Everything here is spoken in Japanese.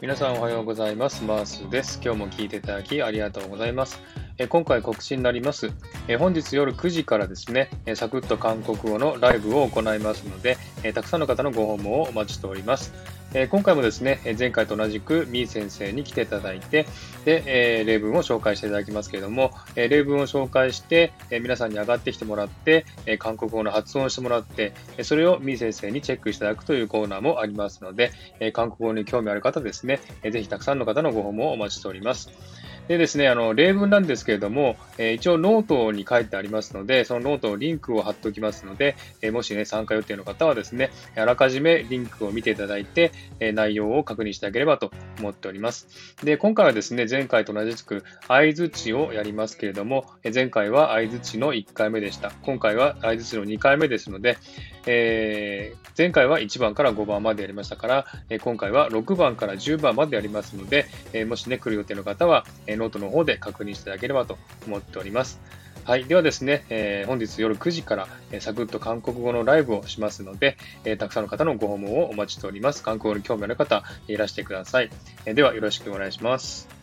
皆さんおはようございます。マースです。今日も聞いていただきありがとうございます。え今回告知になります。え本日夜9時からですね、えサクッと韓国語のライブを行いますので、えたくさんの方のご訪問をお待ちしております。え今回もですね、前回と同じくみー先生に来ていただいて、で、え例文を紹介していただきますけれども、え例文を紹介して、え皆さんに上がってきてもらって、え韓国語の発音をしてもらって、えそれをみー先生にチェックしていただくというコーナーもありますので、え韓国語に興味ある方ですね、えぜひたくさんの方のご訪問をお待ちしております。でですね、あの、例文なんですけれども、えー、一応ノートに書いてありますので、そのノートのリンクを貼っておきますので、えー、もしね、参加予定の方はですね、あらかじめリンクを見ていただいて、えー、内容を確認してあげればと思っております。で、今回はですね、前回と同じく相づちをやりますけれども、え前回は相づちの1回目でした。今回は相づちの2回目ですので、え前回は1番から5番までやりましたから、え今回は6番から10番までやりますので、えもしね、来る予定の方は、えノートの方で確認していただければと思っております。はい。ではですね、えー、本日夜9時から、えー、サクッと韓国語のライブをしますので、えー、たくさんの方のご訪問をお待ちしております。韓国語に興味ある方、いらしてください。えでは、よろしくお願いします。